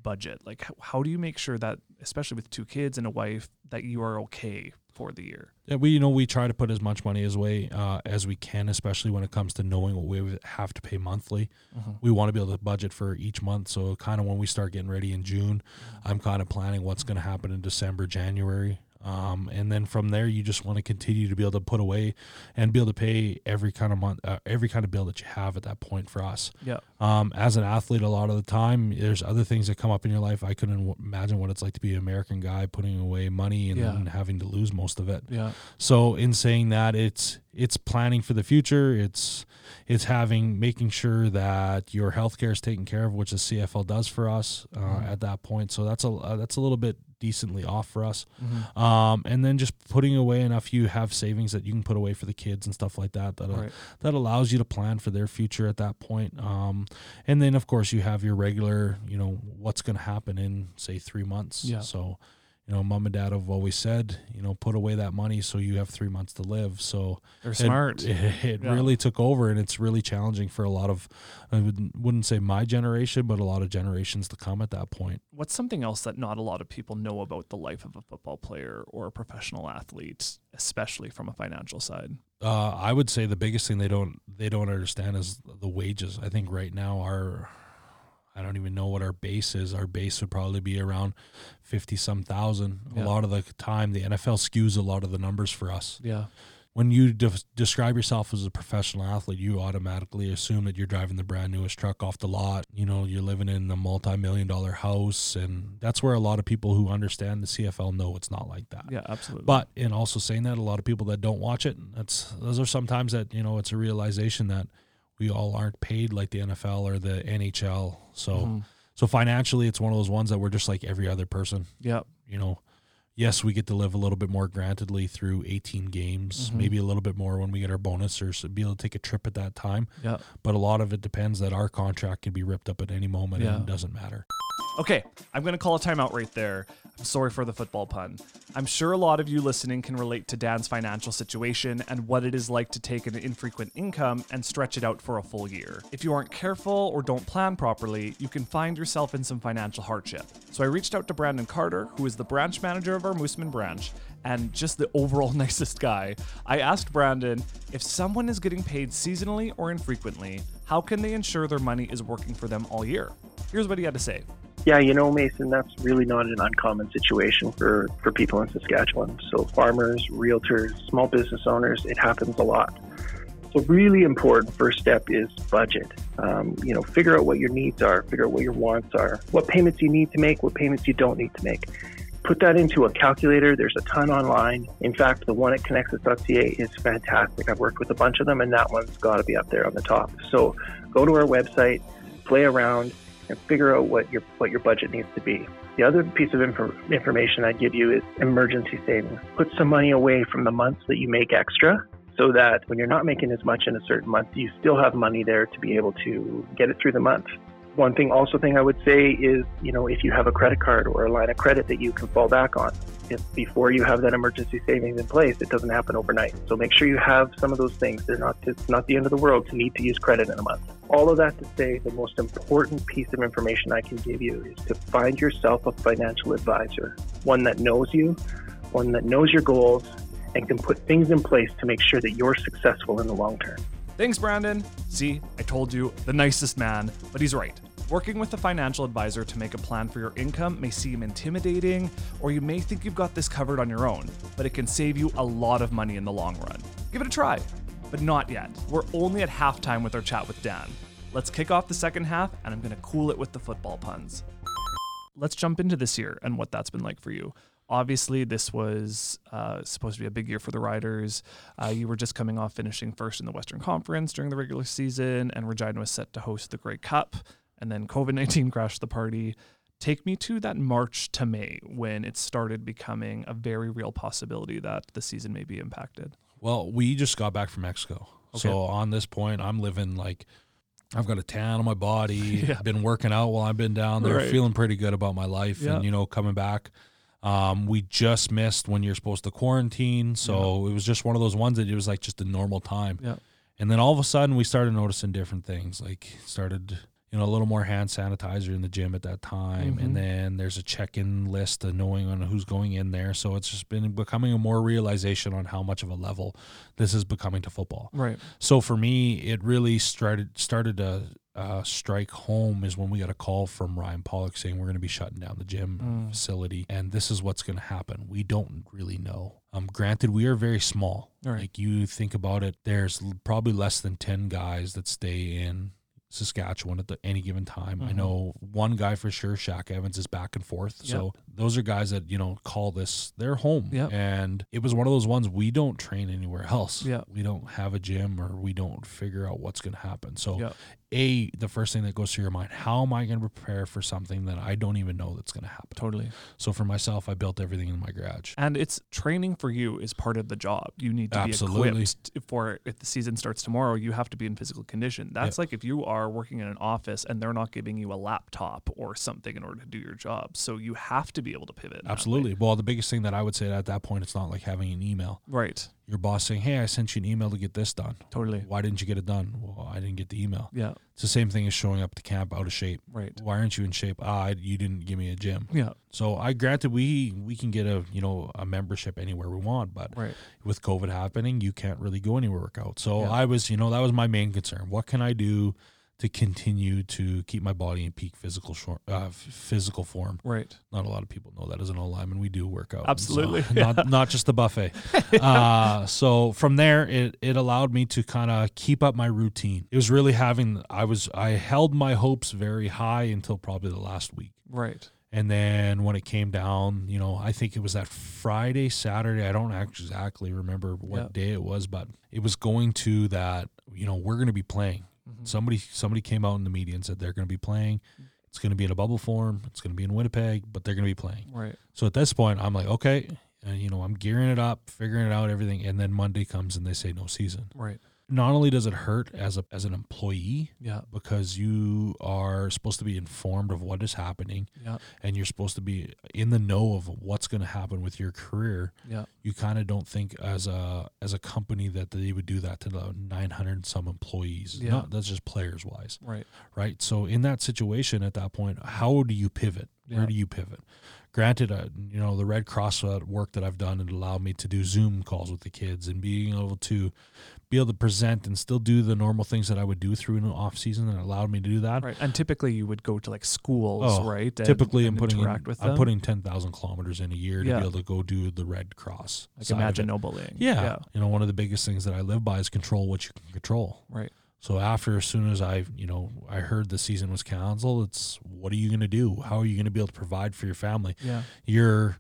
budget? Like how, how do you make sure that, especially with two kids and a wife, that you are okay for the year? Yeah, we you know we try to put as much money as way uh, as we can, especially when it comes to knowing what we have to pay monthly. We want to be able to budget for each month. So kind of when we start getting ready in June, I'm kind of planning what's going to happen in December, January. Um, and then from there, you just want to continue to be able to put away and be able to pay every kind of month, uh, every kind of bill that you have at that point for us. Yeah. Um, as an athlete, a lot of the time, there's other things that come up in your life. I couldn't w- imagine what it's like to be an American guy putting away money and Yeah. then having to lose most of it. Yeah. So in saying that, it's it's planning for the future. It's it's having making sure that your healthcare is taken care of, which the CFL does for us uh, Mhm. at that point. So that's a uh, that's a little bit decently off for us. Mhm. Um, and then just putting away enough you have savings that you can put away for the kids and stuff like that. That uh, Right. that allows you to plan for their future at that point. Um, and then of course you have your regular, you know, what's going to happen in say three months. Yeah. So, you know, mom and dad have always said, you know, put away that money so you have three months to live. So They're it- smart. It, <laughs> it Yeah. really took over, and it's really challenging for a lot of, I wouldn't, wouldn't say my generation, but a lot of generations to come at that point. What's something else that not a lot of people know about the life of a football player or a professional athlete, especially from a financial side? Uh, I would say the biggest thing they don't they don't understand is the wages. I think right now our I don't even know what our base is. Our base would probably be around fifty some thousand. Yeah. A lot of the time, the NFL skews a lot of the numbers for us. Yeah. When you de- describe yourself as a professional athlete, you automatically assume that you're driving the brand newest truck off the lot. You know, you're living in a multi-million dollar house, and that's where a lot of people who understand the CFL know it's not like that. Yeah, absolutely. But in also saying that, a lot of people that don't watch it, that's those are sometimes that you know it's a realization that we all aren't paid like the NFL or the NHL. So Mhm. so financially, it's one of those ones that we're just like every other person. Yep. You know, yes, we get to live a little bit more grantedly through 18 games, Mhm. maybe a little bit more when we get our bonus or s- be able to take a trip at that time. Yeah. But a lot of it depends that our contract can be ripped up at any moment Yeah. and it doesn't matter. Okay, I'm going to call a timeout right there. I'm sorry for the football pun. I'm sure a lot of you listening can relate to Dan's financial situation and what it is like to take an infrequent income and stretch it out for a full year. If you aren't careful or don't plan properly, you can find yourself in some financial hardship. So I reached out to Brandon Carter, who is the branch manager of our Moosomin branch and just the overall <laughs> nicest guy. I asked Brandon if someone is getting paid seasonally or infrequently, how can they ensure their money is working for them all year? Here's what he had to say. Yeah, you know, Mason, that's really not an uncommon situation for, for people in Saskatchewan. So, farmers, realtors, small business owners, it happens a lot. So, really important first step is budget. Um, you know, figure out what your needs are, figure out what your wants are, what payments you need to make, what payments you don't need to make. Put that into a calculator. There's a ton online. In fact, the one at conexus.ca is fantastic. I've worked with a bunch of them, and that one's got to be up there on the top. So, go to our website, play around, and figure out what your what your budget needs to be. The other piece of infor- information I'd give you is emergency savings. Put some money away from the months that you make extra so that when you're not making as much in a certain month, you still have money there to be able to get it through the month. One thing also thing I would say is, you know, if you have a credit card or a line of credit that you can fall back on, if before you have that emergency savings in place, it doesn't happen overnight. So make sure you have some of those things. They're not it's not the end of the world to need to use credit in a month. All of that to say, the most important piece of information I can give you is to find yourself a financial advisor, one that knows you, one that knows your goals, and can put things in place to make sure that you're successful in the long term. Thanks, Brandon. See, I told you, the nicest man, but he's right. Working with a financial advisor to make a plan for your income may seem intimidating, or you may think you've got this covered on your own, but it can save you a lot of money in the long run. Give it a try. But not yet. We're only at halftime with our chat with Dan. Let's kick off the second half, and I'm going to cool it with the football puns. Let's jump into this year and what that's been like for you. Obviously, this was uh, supposed to be a big year for the Riders. Uh, you were just coming off finishing first in the Western Conference during the regular season, and Regina was set to host the Grey Cup. And then COVID 19 <laughs> crashed the party. Take me to that March to May when it started becoming a very real possibility that the season may be impacted. Well, we just got back from Mexico. Okay. So on this point, I'm living like I've got a tan on my body. <laughs> Yeah. Been working out while I've been down there, Right. feeling pretty good about my life. Yeah. And you know, coming back, um, we just missed when you're supposed to quarantine, so it was just one of those ones that it was like just a normal time. Yeah. And then all of a sudden, we started noticing different things. Like started, you know, a little more hand sanitizer in the gym at that time, Mhm. and then there's a check-in list of knowing on who's going in there. So it's just been becoming a more realization on how much of a level this is becoming to football. Right. So for me, it really started started to uh, strike home is when we got a call from Ryan Pollock saying we're going to be shutting down the gym Mm. facility, and this is what's going to happen. We don't really know. Um, granted, we are very small. Right. Like you think about it, there's probably less than ten guys that stay in Saskatchewan at the, any given time. I Mhm. know one guy for sure, Shaq Evans, is back and forth. So those are guys that you know call this their home. Yep. And it was one of those ones we don't train anywhere else. Yeah. We don't have a gym or we don't figure out what's going to happen. So Yeah. A the first thing that goes through your mind, how am I going to prepare for something that I don't even know that's going to happen? Totally. So for myself, I built everything in my garage. And it's training for you is part of the job. You need to Absolutely. be equipped for if the season starts tomorrow, you have to be in physical condition. That's like if you are working in an office and they're not giving you a laptop or something in order to do your job. So you have to be able to pivot. in that way. Absolutely. Well, the biggest thing that I would say at that point, it's not like having an email. Right. Your boss saying, "Hey, I sent you an email to get this done. Totally. Why didn't you get it done?" I didn't get the email. Yeah. It's the same thing as showing up to camp out of shape. Right. Why aren't you in shape? Ah, I, you didn't give me a gym. Yeah. So I granted we we can get a you know a membership anywhere we want, but Right. with COVID happening, you can't really go anywhere work out. So Yeah. I was, you know, that was my main concern. What can I do to continue to keep my body in peak physical short, uh, physical form? Right. Not a lot of people know that as an lineman, we do work out. Absolutely. So, <laughs> not not just the buffet. uh, so from there, it it allowed me to kind of keep up my routine. It was really having. I was I held my hopes very high until probably the last week. Right. And then when it came down, you know, I think it was that Friday, Saturday. I don't exactly remember what Yeah. day it was, but it was going to that, you know, we're going to be playing. Mhm. Somebody somebody came out in the media and said they're going to be playing It's going to be in a bubble form. It's going to be in Winnipeg, but they're going to be playing. Right. So at this point, I'm like, okay, and you know, I'm gearing it up, figuring it out, everything, and then Monday comes and they say no season. Right. Not only does it hurt as a as an employee Yeah. because you are supposed to be informed of what is happening Yeah. and you're supposed to be in the know of what's going to happen with your career. Yeah. You kind of don't think as a as a company that they would do that to the 900 some employees. Yeah. Not that's just players wise, Right. right? So in that situation at that point, how do you pivot? Yeah. Where do you pivot? Granted, uh, you know the Red Cross uh, work that I've done it allowed me to do Zoom calls with the kids and being able to be able to present and still do the normal things that I would do through an off season and allowed me to do that. Right. And typically you would go to like schools, Oh, right? And- Typically, and I'm putting in, interact with I'm putting ten thousand kilometers in a year to Yeah. be able to go do the Red Cross. like imagine no bullying. Yeah, you know, one of the biggest things that I live by is control what you can control. Right. So after, as soon as I, you know, I heard the season was canceled, it's what are you going to do? How are you going to be able to provide for your family? Yeah. Your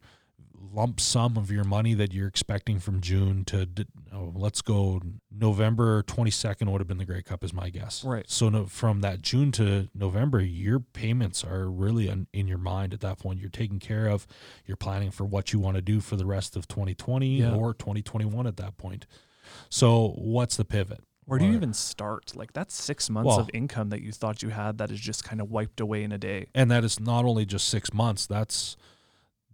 lump sum of your money that you're expecting from June to, oh, let's go November 22nd would have been the Grey Cup, is my guess. Right. So no, from that June to November, your payments are really in, in your mind at that point. You're taking care of, you're planning for what you want to do for the rest of 2020 Yeah. or 2021 at that point. So what's the pivot? Where do you even start? Like that's six months Well- of income that you thought you had that is just kind of wiped away in a day. And that is not only just six months. That's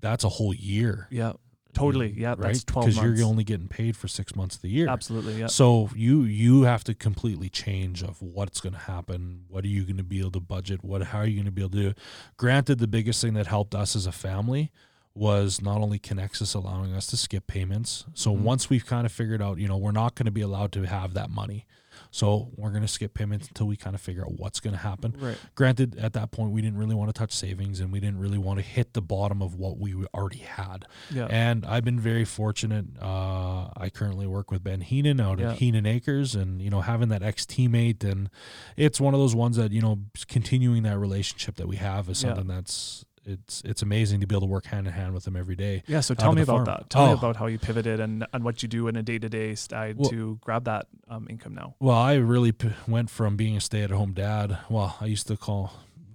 that's a whole year. Yeah. Totally. Yeah. That's right? twelve Because you're only getting paid for six months of the year. Absolutely. Yeah. So you you have to completely change of what's going to happen. What are you going to be able to budget? What how are you going to be able to do? Granted, the biggest thing that helped us as a family was not only Conexus allowing us to skip payments. So Mhm. once we've kind of figured out, you know, we're not going to be allowed to have that money. So we're going to skip payments until we kind of figure out what's going to happen. Right. Granted, at that point, we didn't really want to touch savings and we didn't really want to hit the bottom of what we already had. Yeah. And I've been very fortunate. Uh, I currently work with Ben Heenan out Yeah. at Heenan Acres, and you know, having that ex teammate, and it's one of those ones that you know, continuing that relationship that we have is Yeah. something that's it's it's amazing to be able to work hand in hand with them every day. Yeah, so tell me about farm. that. Tell me Oh. about how you pivoted and, and what you do in a day to day side Well- to grab that um, income now. Well, I really p- went from being a stay at home dad. Well, I used to call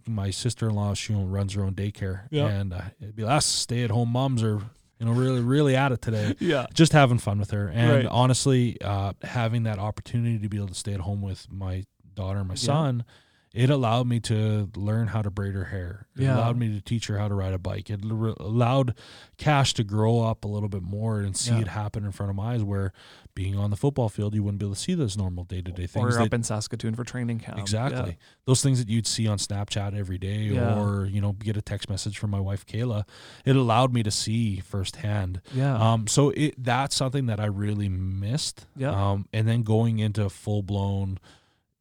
my sister in law. She runs her own daycare, Yeah. and uh, it'd be us stay at home moms are you know really really at it today. <laughs> Yeah. just having fun with her and Right. honestly uh, having that opportunity to be able to stay at home with my daughter and my Yeah. son it allowed me to learn how to braid her hair it Yeah. allowed me to teach her how to ride a bike it l- allowed cash to grow up a little bit more and see Yeah. it happen in front of my eyes where being on the football field you wouldn't be able to see those normal day-to-day things you're up in Saskatoon for training camp. Exactly. Those things that you'd see on Snapchat every day Yeah. or, you know, get a text message from my wife Kayla. It allowed me to see firsthand. Yeah. Yeah. Um so it that's something that I really missed. Yeah. Um and then going into full blown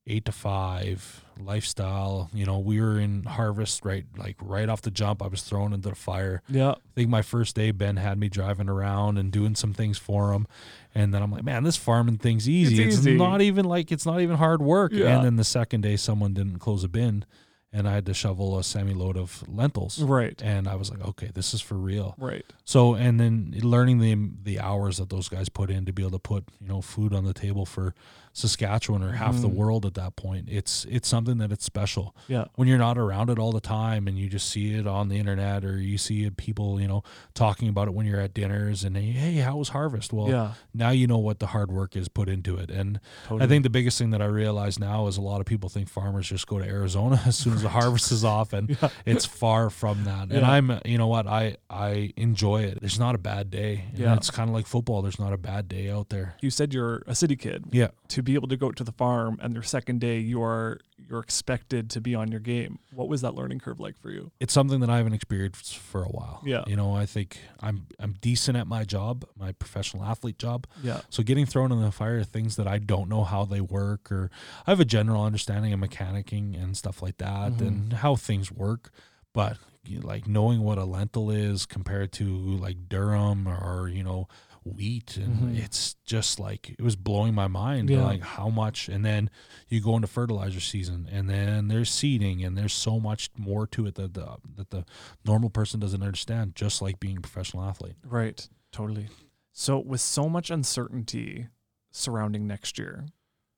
8 to 5 lifestyle, you know, we were in harvest right like right off the jump. I was thrown into the fire. yeah. I think my first day, Ben had me driving around and doing some things for him. And then I'm like, man, this farming thing's easy. It's It's, easy. not even like, it's not even hard work. Yeah. And then the second day, someone didn't close a bin and I had to shovel a semi load of lentils. Right. And I was like, okay, this is for real. Right. So, and then learning the the hours that those guys put in to be able to put you know food on the table for Saskatchewan or half the Mhm. world at that point, it's it's something that it's special Yeah. when you're not around it all the time and you just see it on the internet or you see people you know talking about it when you're at dinners and hey, hey how was harvest? Well, yeah. now you know what the hard work is put into it, and Totally. I think the biggest thing that I realize now is a lot of people think farmers just go to Arizona <laughs> as soon as the harvest is off, and <laughs> Yeah. it's far from that. And I'm, you know what, I I enjoy it. There's not a bad day. And Yeah. it's kind of like football. There's not a bad day out there. you said you're a city kid. Yeah. To be able to go to the farm and your second day you are you're expected to be on your game. What was that learning curve like for you? It's something that I haven't experienced for a while. Yeah. You know, I think I'm I'm decent at my job, my professional athlete job. Yeah. So getting thrown in the fire, things that I don't know how they work, or I have a general understanding of mechanicking and stuff like that, Mhm. and how things work, but like knowing what a lentil is compared to like durum or you know wheat, and Mhm. it's just like it was blowing my mind, Yeah. like how much. And then you go into fertilizer season, and then there's seeding, and there's so much more to it that the that the normal person doesn't understand. Just like being a professional athlete. Right. Totally. So with so much uncertainty surrounding next year,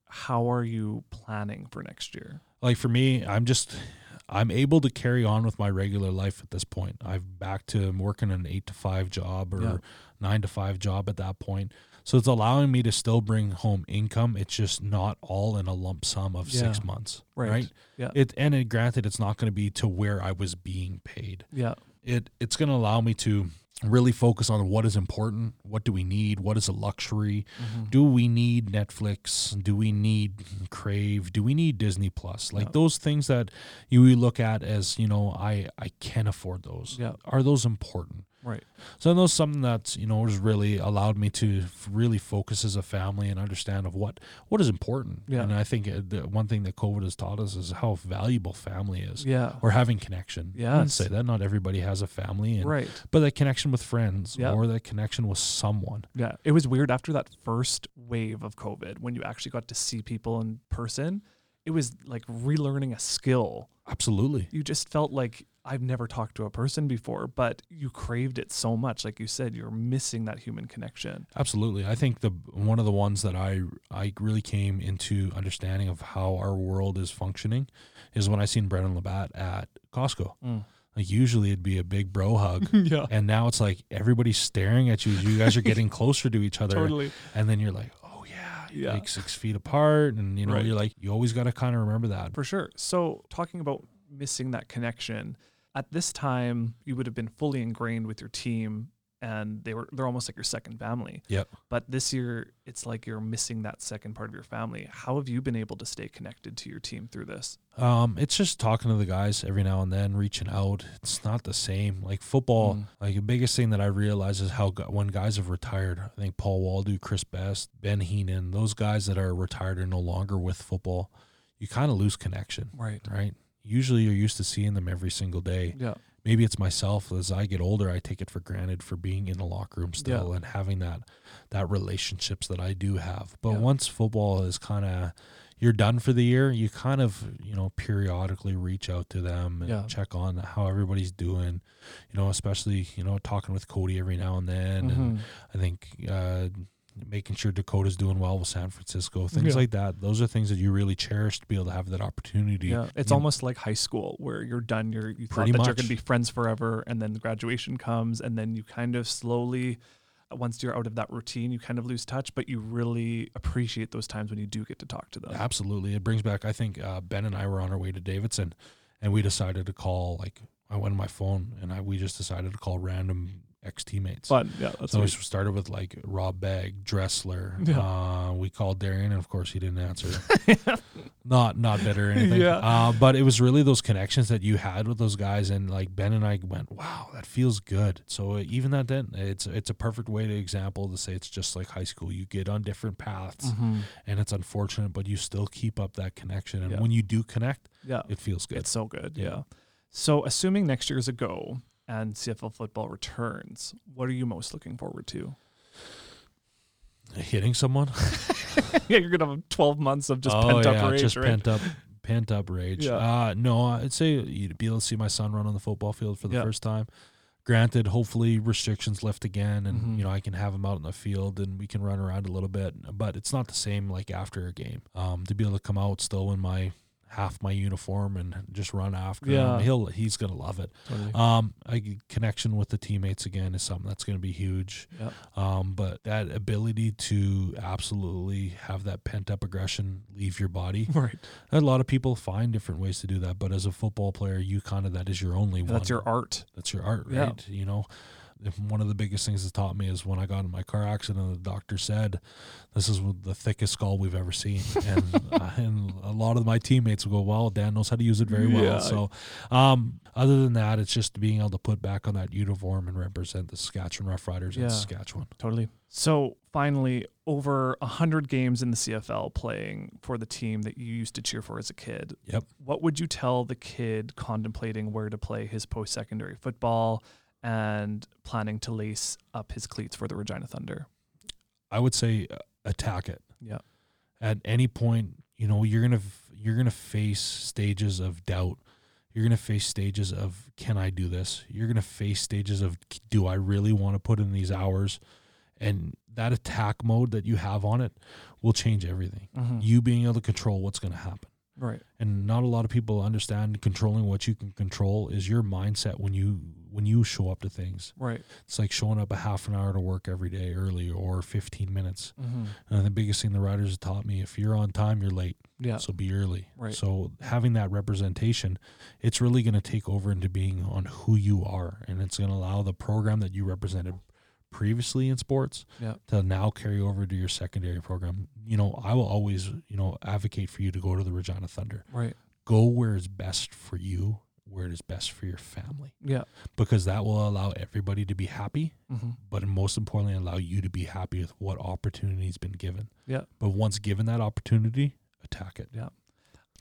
how are you planning for next year? like for me i'm just I'm able to carry on with my regular life at this point. I've back to working an eight to five job or Yeah. Nine to five job at that point. So it's allowing me to still bring home income. It's just not all in a lump sum of six months. Right. Right. Yeah. It and it, granted, it's not going to be to where I was being paid. Yeah. It it's going to allow me to really focus on what is important. What do we need? What is a luxury? Mm-hmm. do we need Netflix? Do we need Crave? Do we need Disney Plus? Like Yeah. those things that you look at as, you know, I I can afford those. Yeah. Are those important? Right. So those something that you know has really allowed me to really focus as a family and understand of what what is important. Yeah. And I think uh, the one thing that COVID has taught us is how valuable family is, Yeah. or having connection. I wouldn't say that not everybody has a family, and, Right. but that connection with friends Yeah. or that connection with someone. Yeah. It was weird after that first wave of COVID when you actually got to see people in person. It was like relearning a skill. Absolutely. You just felt like I've never talked to a person before, but you craved it so much. Like you said, you're missing that human connection. Absolutely. I think the one of the ones that I I really came into understanding of how our world is functioning is when I seen Brendon LaBatte at Costco. Mm. Like usually it'd be a big bro hug. <laughs> yeah. And now it's like everybody's staring at you. You guys are getting <laughs> closer to each other. Totally. And then you're like, oh yeah, Yeah. like six feet apart. And you know, Right. you're like, you always got to kind of remember that. For sure. So, talking about missing that connection, at this time, you would have been fully ingrained with your team and they were they're almost like your second family. Yep. But this year, it's like you're missing that second part of your family. How have you been able to stay connected to your team through this? Um, it's just talking to the guys every now and then, reaching out. It's not the same. Like football, Mm. like the biggest thing that I realize is how when guys have retired. I think Paul Waldo, Chris Best, Ben Heenan, those guys that are retired are no longer with football. You kind of lose connection, Right. right? Usually, you're used to seeing them every single day. Yeah. Maybe it's myself. As I get older, I take it for granted for being in the locker room still and having that that relationships that I do have. But Yeah. once football is kind of you're done for the year, you kind of, you know, periodically reach out to them and Yeah. check on how everybody's doing, you know, especially, you know, talking with Cody every now and then. And Mhm. I think uh, making sure Dakota's doing well with San Francisco, things Yeah. like that. Those are things that you really cherish to be able to have that opportunity. Yeah, it's you know, almost like high school where you're done. You're you thought Pretty that you're much. going to be friends forever, and then graduation comes, and then you kind of slowly, once you're out of that routine, you kind of lose touch. But you really appreciate those times when you do get to talk to them. Absolutely. It brings back, I think uh, Ben and I were on our way to Davidson and we decided to call, like, I went on my phone and I, we just decided to call random ex teammates. Fun, yeah. That's So we started with like Rob Bagg, Dressler. Yeah. Uh, we called Darian, and of course he didn't answer. <laughs> not not bitter or anything. Yeah. Uh, but it was really those connections that you had with those guys, and like Ben and I went, "Wow, that feels good." So uh, even that then, it's it's a perfect way to example to say it's just like high school. You get on different paths, Mhm. and it's unfortunate, but you still keep up that connection. And Yeah. when you do connect, Yeah, it feels good. it's so good. Yeah. Yeah. So assuming next year is a go and CFL football returns, what are you most looking forward to? Hitting someone, <laughs> <laughs> yeah, you're gonna have 12 months of just oh pent up yeah, rage, just right? pent up, pent up rage. Yeah. Uh, no, I'd say you'd be able to see my son run on the football field for the Yeah. first time. Granted, hopefully restrictions lift again, and Mhm. you know I can have him out in the field and we can run around a little bit. But it's not the same like after a game. Um, to be able to come out still in my half my uniform and just run after Yeah. him, he'll he's gonna love it. Totally. Um, a connection with the teammates again is something that's going to be huge. Yeah. Um, but that ability to absolutely have that pent up aggression leave your body. <laughs> right. A lot of people find different ways to do that, but as a football player, you kind of that is your only one. That's your art. That's your art, Yeah. right? You know, one of the biggest things that's taught me is when I got in my car accident, the doctor said, "This is the thickest skull we've ever seen," <laughs> and uh, and a lot of my teammates will go, "Well, Dan knows how to use it very well." Yeah. So, um, other than that, it's just being able to put back on that uniform and represent the Saskatchewan Roughriders Yeah. in Saskatchewan. Totally. So finally, over a hundred games in the CFL playing for the team that you used to cheer for as a kid. Yep. What would you tell the kid contemplating where to play his post-secondary football and planning to lace up his cleats for the Regina Thunder? I would say uh, attack it. Yeah. at any point, you know, you're gonna you're gonna face stages of doubt. You're gonna face stages of can I do this? You're gonna face stages of do I really want to put in these hours? And that attack mode that you have on it will change everything. Mm-hmm. You being able to control what's gonna happen. Right. and not a lot of people understand controlling what you can control is your mindset when you when you show up to things Right. it's like showing up a half an hour to work every day early or 15 minutes Mm-hmm. and the biggest thing the riders have taught me if you're on time you're late Yeah. so be early Right. so having that representation it's really going to take over into being on who you are and it's going to allow the program that you represented previously in sports Yeah. to now carry over to your secondary program you know i will always you know advocate for you to go to the regina thunder Right. go where is best for you where it is best for your family Yeah. because that will allow everybody to be happy Mm-hmm. but most importantly allow you to be happy with what opportunity's been given Yeah. but once given that opportunity attack it Yeah.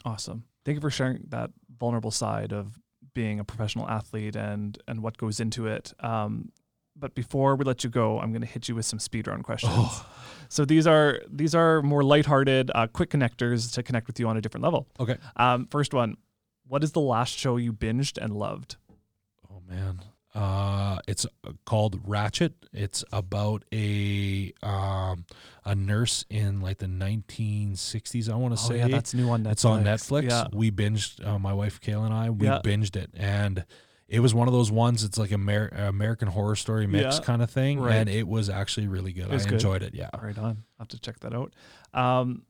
Awesome. Thank you for sharing that vulnerable side of being a professional athlete and and what goes into it. Um, but before we let you go, I'm going to hit you with some speedrun questions. Oh. So these are these are more lighthearted, uh, quick connectors to connect with you on a different level. Okay. Um, first one, what is the last show you binged and loved? Oh man. Uh it's called Ratched. It's about a um a nurse in like the 1960s I want to Oh say. yeah, that's new on Netflix. it's on Netflix. Yeah. We binged uh, my wife Kayla and I we Yeah. binged it and it was one of those ones it's like a Amer- American horror story mix Yeah. kind of thing Right. and it was actually really good. I good. enjoyed it. Yeah. Right on. I'll have to check that out. Um,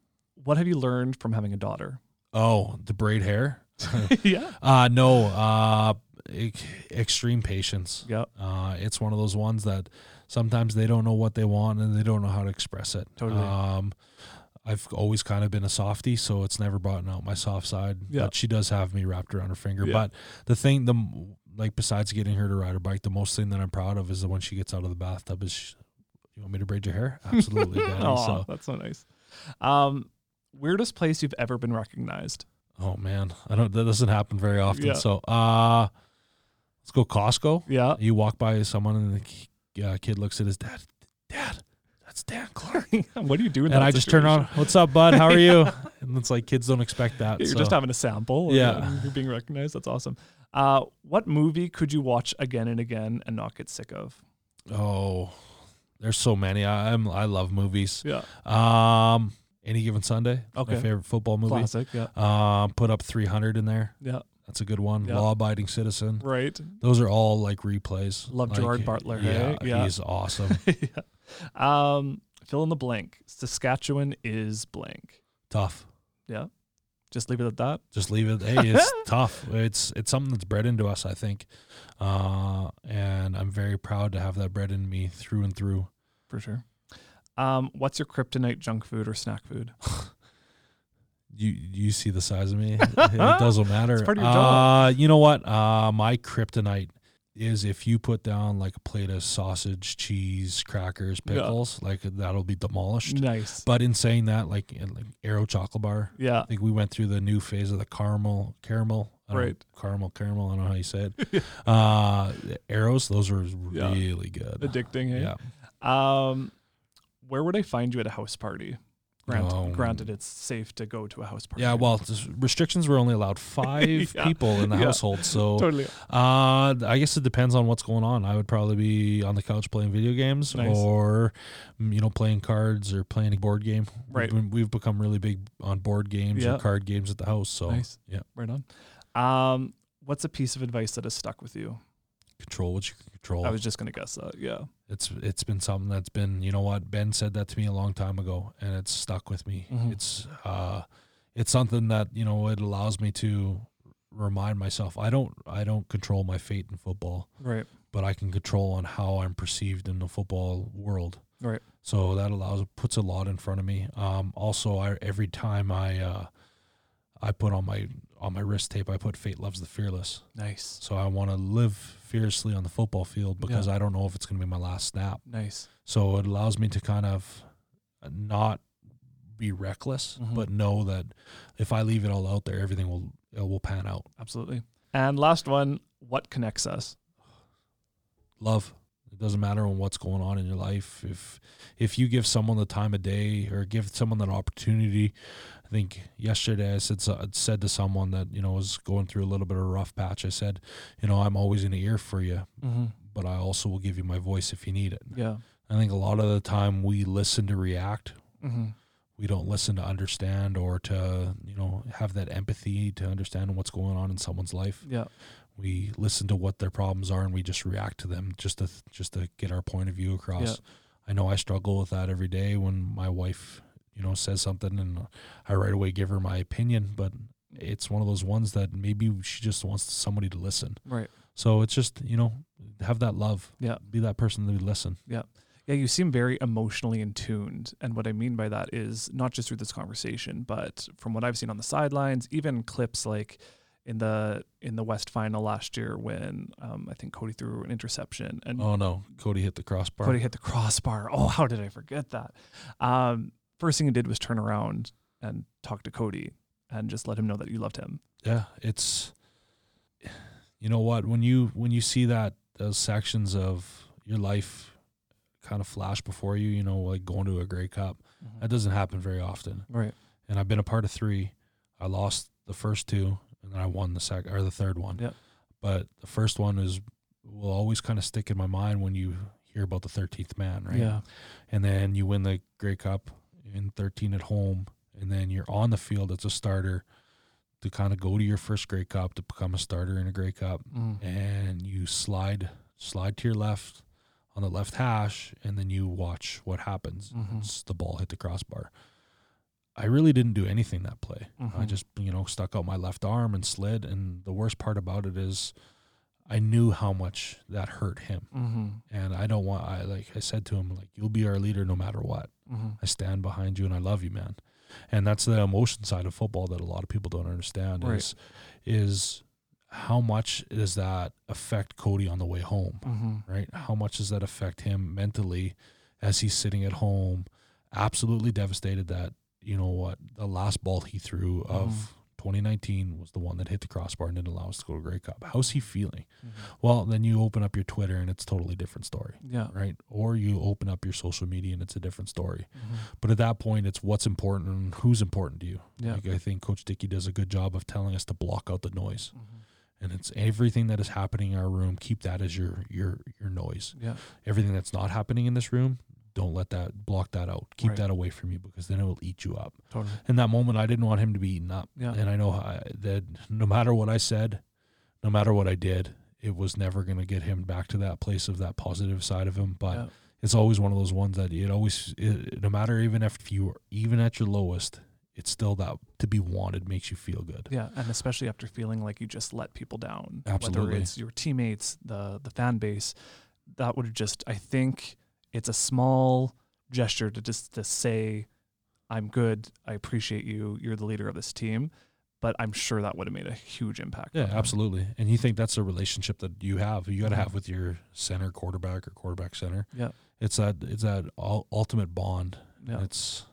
what have you learned from having a daughter? Oh, the braid hair? <laughs> yeah. Uh no, uh ex- extreme patience. Yeah. Uh, it's one of those ones that sometimes they don't know what they want and they don't know how to express it. Totally. Um, I've always kind of been a softie, so it's never brought out my soft side. Yeah. But she does have me wrapped around her finger. Yeah. But the thing, the like besides getting her to ride her bike, the most thing that I'm proud of is the when she gets out of the bathtub is, she, you want me to braid your hair? <laughs> Absolutely, Daddy. Aw, So, that's so nice. Um, weirdest place you've ever been recognized? oh man, I don't. That doesn't happen very often. Yeah. So, uh, let's go Costco. Yeah. You walk by someone and the uh, kid looks at his. Dad, that's Dan Clark. <laughs> what are you doing? and that I just turn on, "What's up, bud? How are you?" <laughs> and it's like kids don't expect that. You're so. just having a sample. Yeah. You're being recognized. That's awesome. Uh, what movie could you watch again and again and not get sick of? oh, there's so many. I, I'm I love movies. Yeah. Um, any given Sunday. Okay. My favorite football movie. Classic. Yeah. Um, put up 300 in there. Yeah. That's a good one. Yeah. Law abiding citizen. Right. Those are all like replays. Love Like, Gerard Butler, Yeah, hey? Yeah. he's awesome. <laughs> yeah. Um, fill in the blank. Saskatchewan is blank. Tough. Yeah. Just leave it at that. just leave it. Hey, it's <laughs> tough. It's it's something that's bred into us, I think, uh, and I'm very proud to have that bred in me through and through. For sure. Um, what's your kryptonite junk food or snack food? <laughs> You you see the size of me. <laughs> it doesn't matter. It's part of your job. Uh, you know what? Uh, my kryptonite is if you put down like a plate of sausage, cheese, crackers, pickles, like that'll be demolished. Nice. But in saying that, like, in, like Aero chocolate bar, Yeah. I think we went through the new phase of the caramel, caramel, know, Right. caramel, caramel. I don't know how you say it. <laughs> uh, the Aeros, those are Yeah. really good. Addicting. Hey? Yeah. Um, where would I find you at a house party? Grant, granted, it's safe to go to a house party. Yeah, well, restrictions were only allowed <laughs> five Yeah. people in the Yeah. household, so totally. uh, I guess it depends on what's going on. I would probably be on the couch playing video games, Nice. or mm, you know, playing cards or playing a board game. Right. We've, we've become really big on board games Yeah. or card games at the house. So nice. yeah. Right on. Um, what's a piece of advice that has stuck with you? control what you can control. I was just gonna guess that. Yeah. It's it's been something that's been you know what Ben said that to me a long time ago and it's stuck with me. Mhm. It's uh it's something that you know it allows me to remind myself I don't I don't control my fate in football, Right. but I can control on how I'm perceived in the football world. Right. So that allows puts a lot in front of me. Um also I every time I uh I put on my on my wrist tape I put fate loves the fearless. Nice. So I want to live fiercely on the football field because I don't know if it's going to be my last snap. Nice. So it allows me to kind of not be reckless, Mhm. but know that if I leave it all out there, everything will it will pan out. Absolutely. And last one. What connects us? Love. It doesn't matter on what's going on in your life. If if you give someone the time of day or give someone that opportunity, I think yesterday I said so- said to someone that you know was going through a little bit of a rough patch. I said, you know, I'm always in the ear for you, Mm-hmm. but I also will give you my voice if you need it. Yeah. I think a lot of the time we listen to react Mm-hmm. we don't listen to understand or to you know have that empathy to understand what's going on in someone's life. Yeah. We listen to what their problems are and we just react to them just to just to get our point of view across. Yeah. I know I struggle with that every day when my wife, you know, says something and I right away give her my opinion, but it's one of those ones that maybe she just wants somebody to listen. Right. So it's just, you know, have that love. Yeah. Be that person to listen. Yeah. Yeah, you seem very emotionally in tuned. And what I mean by that is not just through this conversation, but from what I've seen on the sidelines, even clips like in the in the West final last year when um, I think Cody threw an interception and Oh no, Cody hit the crossbar. Cody hit the crossbar. Oh, how did I forget that? Um, first thing he did was turn around and talk to Cody and just let him know that you loved him. yeah, it's you know what when you when you see that those sections of your life kind of flash before you, you know, like going to a Grey Cup, that doesn't happen very often. Right. And I've been a part of three. I lost the first two, and then I won the second or the third one. Yep. But the first one is will always kind of stick in my mind when you hear about the thirteenth man, right? Yeah. and then you win the Grey Cup in 13 at home, and then you're on the field as a starter to kind of go to your first Grey Cup to become a starter in a Grey Cup, Mm. and you slide slide to your left on the left hash, and then you watch what happens. Mhm. It's the ball hit the crossbar. I really didn't do anything that play. I Mhm. just you know stuck out my left arm and slid, and the worst part about it is. I knew how much that hurt him, Mm-hmm. and I don't want. I like I said to him, like you'll be our leader no matter what. Mm-hmm. I stand behind you and I love you, man. And that's the emotion side of football that a lot of people don't understand Right. is is how much does that affect Cody on the way home, Mm-hmm. right? How much does that affect him mentally as he's sitting at home, absolutely devastated that, you know what, the last ball he threw of Mhm. 2019 was the one that hit the crossbar and didn't allow us to go to Grey Cup. How's he feeling? Mm-hmm. Well, then you open up your Twitter and it's totally different story, Yeah. right? Or you open up your social media and it's a different story. Mm-hmm. But at that point, it's what's important and who's important to you. Yeah. Like I think Coach Dickey does a good job of telling us to block out the noise, Mm-hmm. and it's everything that is happening in our room. Keep that as your your your noise. Yeah. Everything that's not happening in this room, don't let that block that out. Keep Right. that away from you because then it will eat you up. Totally. In that moment, I didn't want him to be eaten up, Yeah. and I know I, that no matter what I said, no matter what I did, it was never going to get him back to that place of that positive side of him. But Yeah. it's always one of those ones that it always it, no matter even if you are even at your lowest it's still that to be wanted makes you feel good Yeah, and especially after feeling like you just let people down, whether it's your teammates, the the fan base, that would just I think it's a small gesture to just to say, "I'm good, I appreciate you, you're the leader of this team," but I'm sure that would have made a huge impact. yeah absolutely and you think that's a relationship that you have you got to have with your center quarterback or quarterback center Yeah. it's that it's that ultimate bond Yeah. it's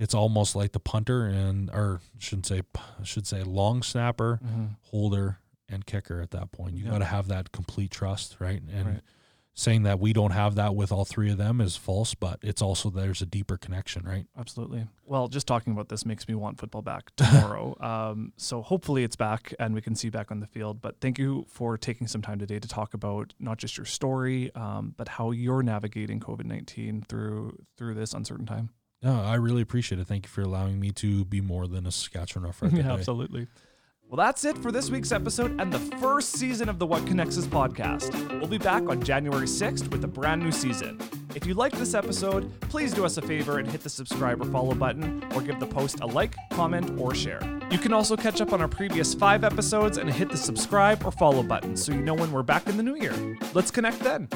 it's almost like the punter and or shouldn't say should say long snapper Mhm. holder and kicker at that point you Yeah. got to have that complete trust right and Right. Saying that we don't have that with all three of them is false but it's also there's a deeper connection right Absolutely. Well, just talking about this makes me want football back <laughs> tomorrow. um, so hopefully it's back and we can see back on the field. But thank you for taking some time today to talk about not just your story, um, but how you're navigating COVID nineteen through through this uncertain time. No, I really appreciate it. Thank you for allowing me to be more than a Saskatchewan Rough <laughs> today. absolutely. Well, that's it for this week's episode and the first season of the What Connects Us podcast. We'll be back on January 6th with a brand new season. If you liked this episode, please do us a favor and hit the subscribe or follow button, or give the post a like, comment, or share. You can also catch up on our previous five episodes and hit the subscribe or follow button so you know when we're back in the new year. Let's connect then.